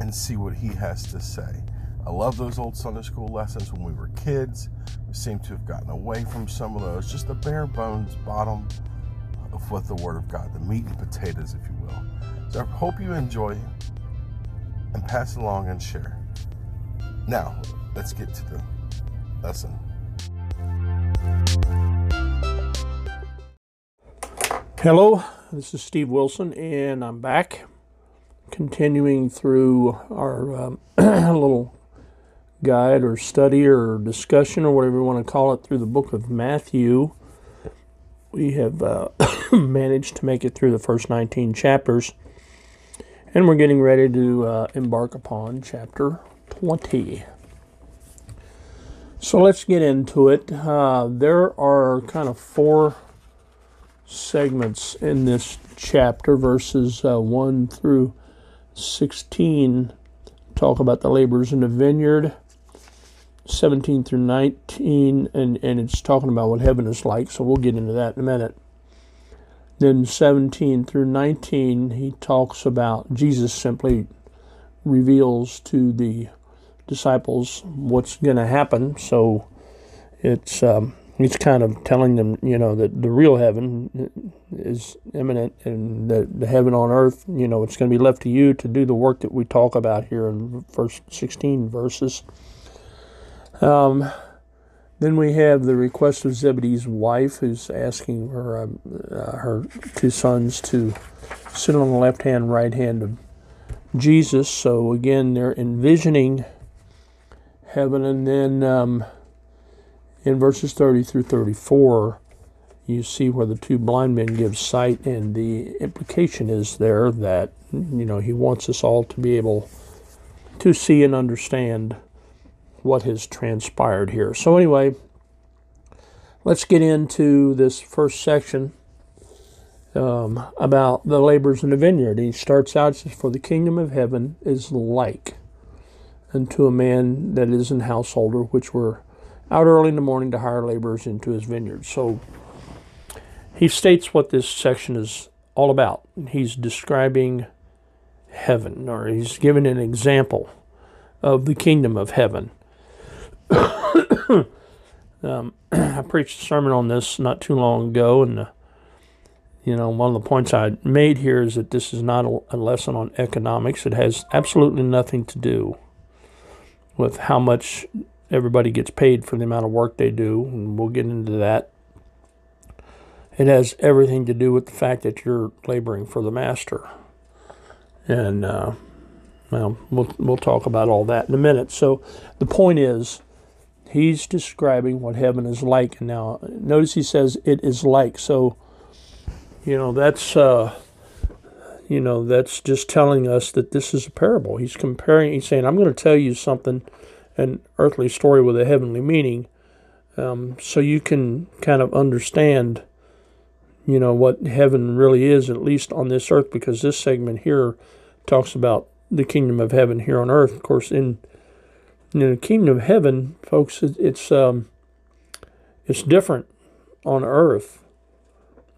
and see what He has to say. I love those old Sunday school lessons when we were kids. We seem to have gotten away from some of those, just the bare bones bottom of what the Word of God, the meat and potatoes, if you will. So I hope you enjoy and pass along and share. Now, let's get to the lesson. Hello, this is Steve Wilson, and I'm back continuing through our um, little guide or study or discussion or whatever you want to call it through the book of Matthew. We have uh, managed to make it through the first 19 chapters, and we're getting ready to uh, embark upon chapter 20. So let's get into it. Uh, there are kind of four segments in this chapter, verses uh, 1 through 16 talk about the laborers in the vineyard. 17 through 19, and, and it's talking about what heaven is like, so we'll get into that in a minute. Then 17 through 19, he talks about Jesus simply reveals to the disciples what's going to happen. So it's um, he's kind of telling them, you know, that the real heaven is imminent and the, the heaven on earth, you know, it's going to be left to you to do the work that we talk about here in verse 16 verses. Um, then we have the request of Zebedee's wife, who's asking her uh, uh, her two sons to sit on the left hand, right hand of Jesus. So again, they're envisioning heaven, and then um, in verses 30 through 34, you see where the two blind men give sight, and the implication is there that you know he wants us all to be able to see and understand what has transpired here. So anyway, let's get into this first section um, about the labors in the vineyard. He starts out says, "For the kingdom of heaven is like unto a man that is an householder, which were." Out early in the morning to hire laborers into his vineyard. So he states what this section is all about. He's describing heaven, or he's giving an example of the kingdom of heaven. um, I preached a sermon on this not too long ago, and uh, you know one of the points I made here is that this is not a, a lesson on economics. It has absolutely nothing to do with how much everybody gets paid for the amount of work they do, and we'll get into that. It has everything to do with the fact that you're laboring for the master. And, uh, well, we'll, we'll talk about all that in a minute. So the point is, he's describing what heaven is like. And now, notice he says it is like. So, you know, that's, uh, you know, that's just telling us that this is a parable. He's comparing, he's saying, I'm going to tell you something an earthly story with a heavenly meaning, um, so you can kind of understand, you know, what heaven really is, at least on this earth, because this segment here talks about the kingdom of heaven here on earth. Of course, in in the kingdom of heaven, folks, it, it's um, it's different on earth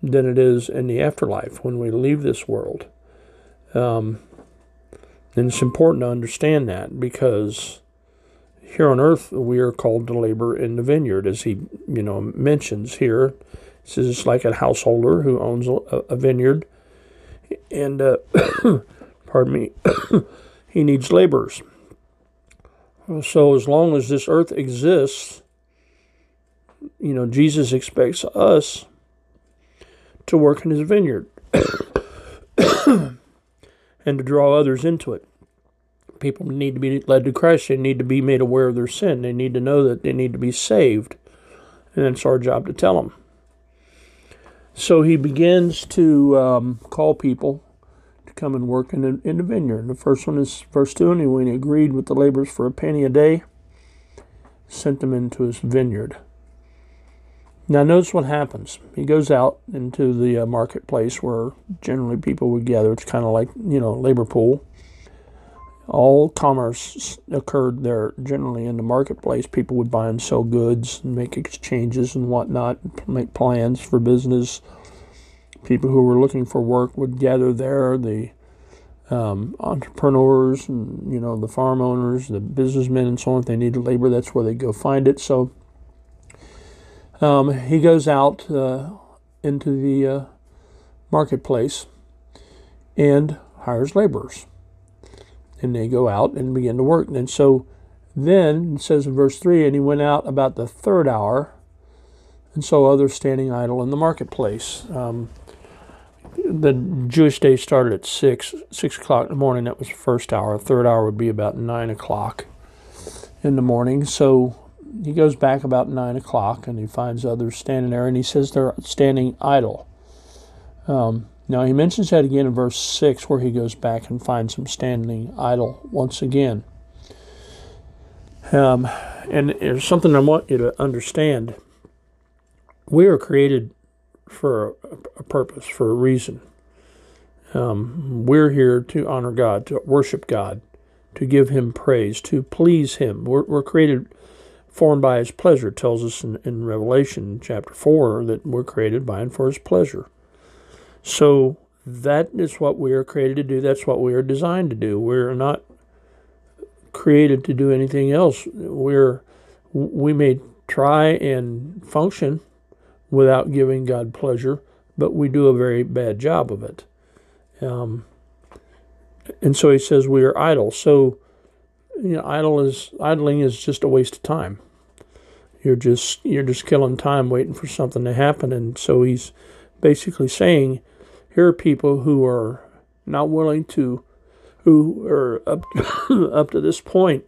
than it is in the afterlife when we leave this world. Um, and it's important to understand that because here on earth we are called to labor in the vineyard, as he you know mentions here. He says it's like a householder who owns a, a vineyard, and uh, pardon me, he needs laborers. So as long as this earth exists, you know Jesus expects us to work in his vineyard and to draw others into it people need to be led to Christ. They need to be made aware of their sin. They need to know that they need to be saved. And it's our job to tell them. So he begins to um, call people to come and work in the, in the vineyard. The first one is verse 2 And when he agreed with the laborers for a penny a day, sent them into his vineyard. Now, notice what happens. He goes out into the uh, marketplace where generally people would gather. It's kind of like, you know, labor pool. All commerce occurred there generally in the marketplace. People would buy and sell goods and make exchanges and whatnot, make plans for business. People who were looking for work would gather there. The um, entrepreneurs and, you know, the farm owners, the businessmen and so on, if they needed labor, that's where they go find it. So, um, he goes out uh, into the uh, marketplace and hires laborers. And they go out and begin to work. And so then it says in verse 3 and he went out about the third hour and saw others standing idle in the marketplace. Um, the Jewish day started at 6, 6 o'clock in the morning. That was the first hour. The third hour would be about 9 o'clock in the morning. So he goes back about nine o'clock and he finds others standing there and he says they're standing idle. Um, now he mentions that again in verse 6 where he goes back and finds them standing idle once again. Um, and there's something I want you to understand. We are created for a, a purpose, for a reason. Um, we're here to honor God, to worship God, to give Him praise, to please Him. We're, we're created formed by his pleasure. It tells us in, in Revelation chapter 4 that we're created by and for his pleasure. So that is what we are created to do. That's what we are designed to do. We're not created to do anything else. We're we may try and function without giving God pleasure, but we do a very bad job of it. Um, and so he says we are idle. So you know, idle is idling is just a waste of time. You're just you're just killing time waiting for something to happen, and so he's basically saying, here are people who are not willing to, who are up up to this point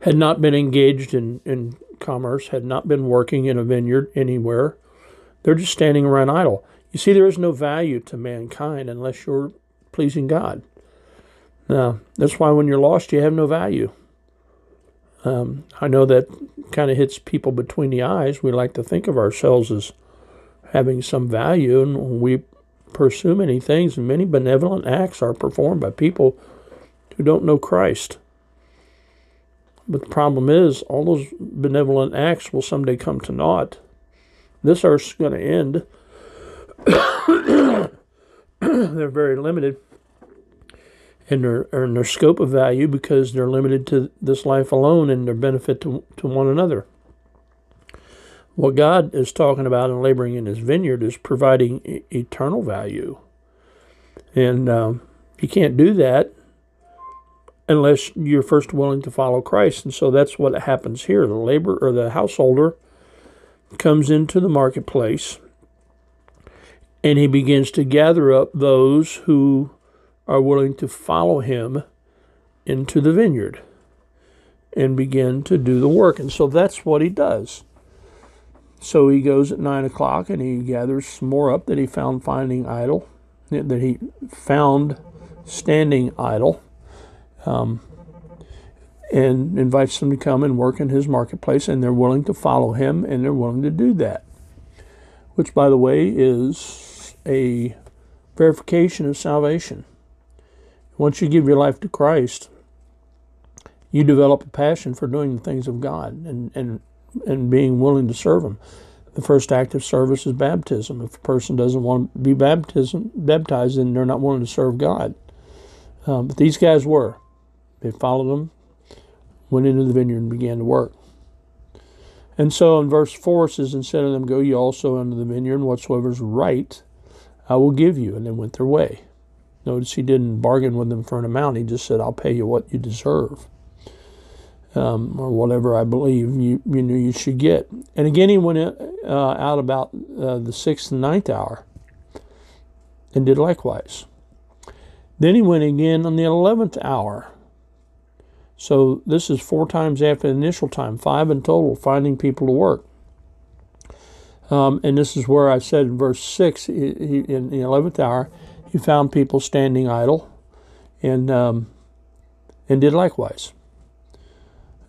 had not been engaged in in commerce, had not been working in a vineyard anywhere. They're just standing around idle. You see, there is no value to mankind unless you're pleasing God. Now, that's why when you're lost, you have no value. Um, I know that kind of hits people between the eyes. We like to think of ourselves as having some value, and we pursue many things, and many benevolent acts are performed by people who don't know Christ. But the problem is, all those benevolent acts will someday come to naught. This earth's going to end. They're very limited in their, in their scope of value because they're limited to this life alone and their benefit to, to one another. What God is talking about in laboring in His vineyard is providing e- eternal value. And um, you can't do that unless you're first willing to follow Christ. And so that's what happens here. The labor or the householder comes into the marketplace and he begins to gather up those who are willing to follow him into the vineyard and begin to do the work. And so that's what he does. So he goes at nine o'clock and he gathers some more up that he found finding idle, that he found standing idle, um, and invites them to come and work in his marketplace. And they're willing to follow him and they're willing to do that, which, by the way, is a verification of salvation. Once you give your life to Christ, you develop a passion for doing the things of God and, and, and being willing to serve Him. The first act of service is baptism. If a person doesn't want to be baptism, baptized, then they're not willing to serve God. Um, but these guys were. They followed Him, went into the vineyard, and began to work. And so in verse 4 it says, Instead of them, go ye also into the vineyard, and whatsoever is right, I will give you. And they went their way. Notice he didn't bargain with them for an amount. He just said, I'll pay you what you deserve. Um, or whatever I believe you you know you should get. And again, he went uh, out about uh, the sixth and ninth hour, and did likewise. Then he went again on the eleventh hour. So this is four times after the initial time, five in total, finding people to work. Um, and this is where I said in verse six, he, he, in the eleventh hour, he found people standing idle, and um, and did likewise.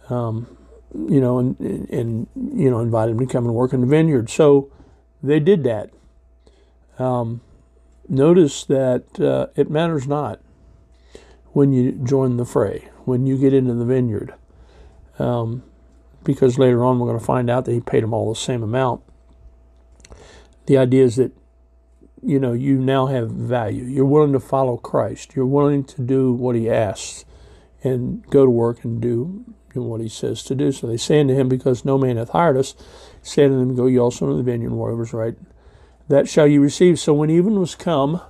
Um, you know, and, and you know, invited them to come and work in the vineyard. So they did that. Um, notice that uh, it matters not when you join the fray, when you get into the vineyard, um, because later on we're going to find out that he paid them all the same amount. The idea is that you know you now have value. You're willing to follow Christ. You're willing to do what He asks, and go to work and do what He says to do. So they say unto him, Because no man hath hired us, say unto them, Go ye also into the vineyard, whatever's right that shall ye receive. So when even was come,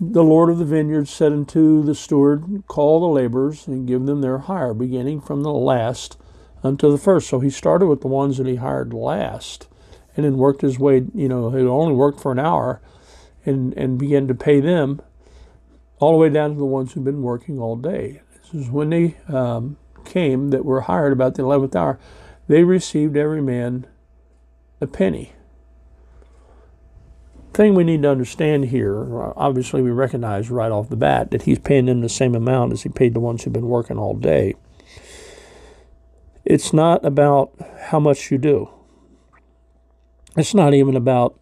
the Lord of the vineyard said unto the steward, Call the laborers and give them their hire, beginning from the last unto the first. So he started with the ones that he hired last and then worked his way, you know, he only worked for an hour and, and began to pay them all the way down to the ones who've been working all day. This is when they um, came that were hired about the 11th hour. They received every man a penny thing we need to understand here, obviously, we recognize right off the bat that he's paying them the same amount as he paid the ones who've been working all day. It's not about how much you do, it's not even about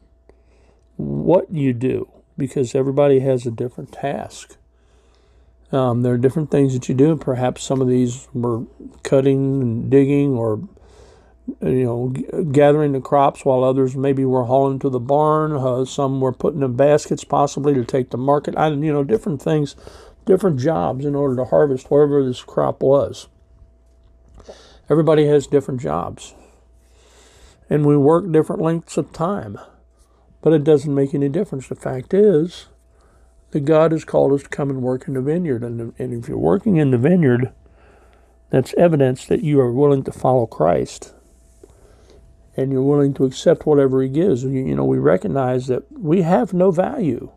what you do, because everybody has a different task. Um, there are different things that you do. Perhaps some of these were cutting and digging or you know, gathering the crops while others maybe were hauling to the barn. Uh, some were putting in baskets possibly to take to market. I, you know, different things, different jobs in order to harvest wherever this crop was. Everybody has different jobs. And we work different lengths of time. But it doesn't make any difference. The fact is that God has called us to come and work in the vineyard. And, and if you're working in the vineyard, that's evidence that you are willing to follow Christ and you're willing to accept whatever He gives. You, you know, we recognize that we have no value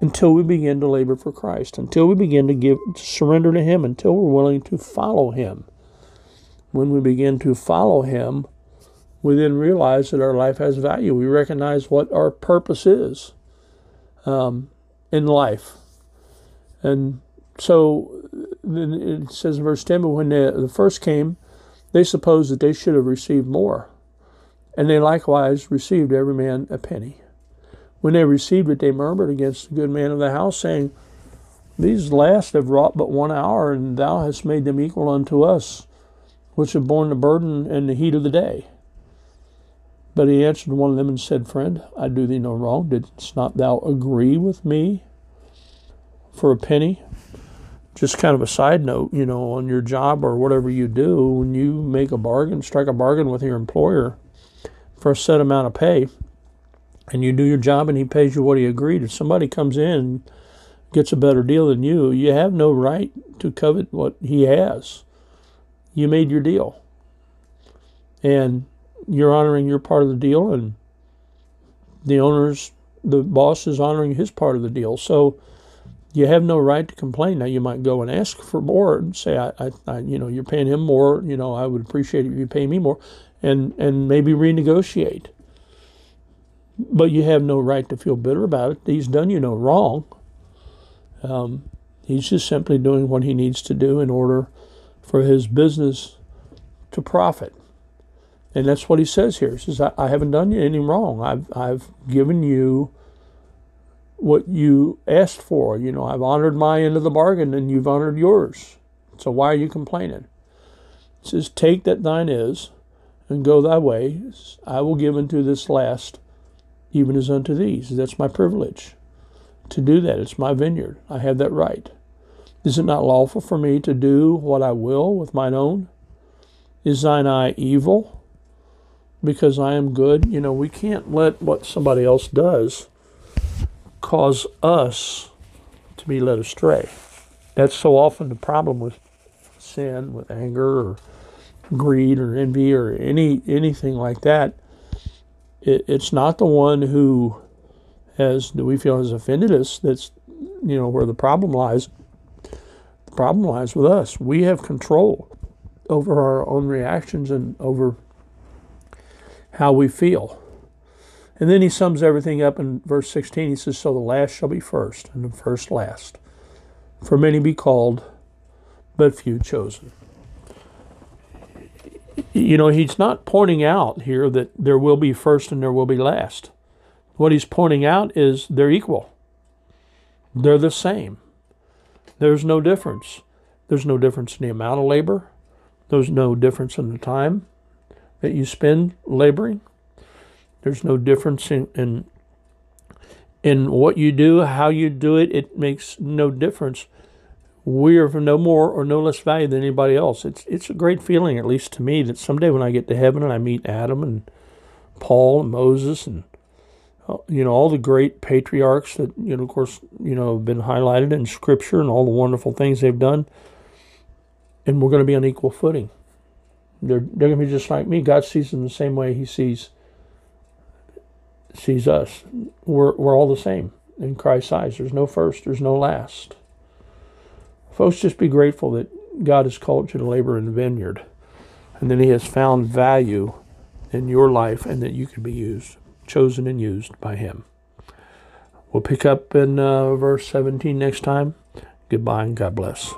until we begin to labor for Christ, until we begin to give to surrender to Him, until we're willing to follow Him. When we begin to follow Him, we then realize that our life has value. We recognize what our purpose is um, in life. And so it says in verse 10, but when the, the first came, they supposed that they should have received more. And they likewise received every man a penny. When they received it, they murmured against the good man of the house, saying, These last have wrought but one hour, and thou hast made them equal unto us, which have borne the burden and the heat of the day. But he answered one of them and said, Friend, I do thee no wrong. Didst not thou agree with me for a penny? Just kind of a side note, you know, on your job or whatever you do, when you make a bargain, strike a bargain with your employer, for a set amount of pay and you do your job and he pays you what he agreed. If somebody comes in gets a better deal than you, you have no right to covet what he has. You made your deal. And you're honoring your part of the deal and the owner's the boss is honoring his part of the deal. So you have no right to complain. Now you might go and ask for more and say, I, I, I, you know, you're paying him more. You know, I would appreciate it if you pay me more and, and maybe renegotiate. But you have no right to feel bitter about it. He's done you no wrong. Um, he's just simply doing what he needs to do in order for his business to profit. And that's what he says here. He says, I, I haven't done you any wrong. I've, I've given you what you asked for. You know, I've honored my end of the bargain and you've honored yours. So why are you complaining? He says, Take that thine is and go thy way. I will give unto this last, even as unto these. That's my privilege to do that. It's my vineyard. I have that right. Is it not lawful for me to do what I will with mine own? Is thine eye evil? Because I am good. You know, we can't let what somebody else does cause us to be led astray. That's so often the problem with sin, with anger, or greed or envy or any anything like that. It, it's not the one who has that we feel has offended us. That's you know where the problem lies. The problem lies with us. We have control over our own reactions and over how we feel. And then he sums everything up in verse 16. He says, So the last shall be first, and the first last. For many be called, but few chosen. You know, he's not pointing out here that there will be first and there will be last. What he's pointing out is they're equal, they're the same. There's no difference. There's no difference in the amount of labor, there's no difference in the time that you spend laboring. There's no difference in, in in what you do, how you do it. It makes no difference. We are of no more or no less value than anybody else. It's it's a great feeling, at least to me, that someday when I get to heaven and I meet Adam and Paul and Moses and uh, you know all the great patriarchs that you know, of course, you know, have been highlighted in Scripture and all the wonderful things they've done, and we're going to be on equal footing. They're they're going to be just like me. God sees them the same way He sees sees us. We're, we're all the same in Christ's eyes. There's no first, there's no last. Folks, just be grateful that God has called you to labor in the vineyard and that He has found value in your life and that you can be used, chosen and used by Him. We'll pick up in uh, verse 17 next time. Goodbye and God bless.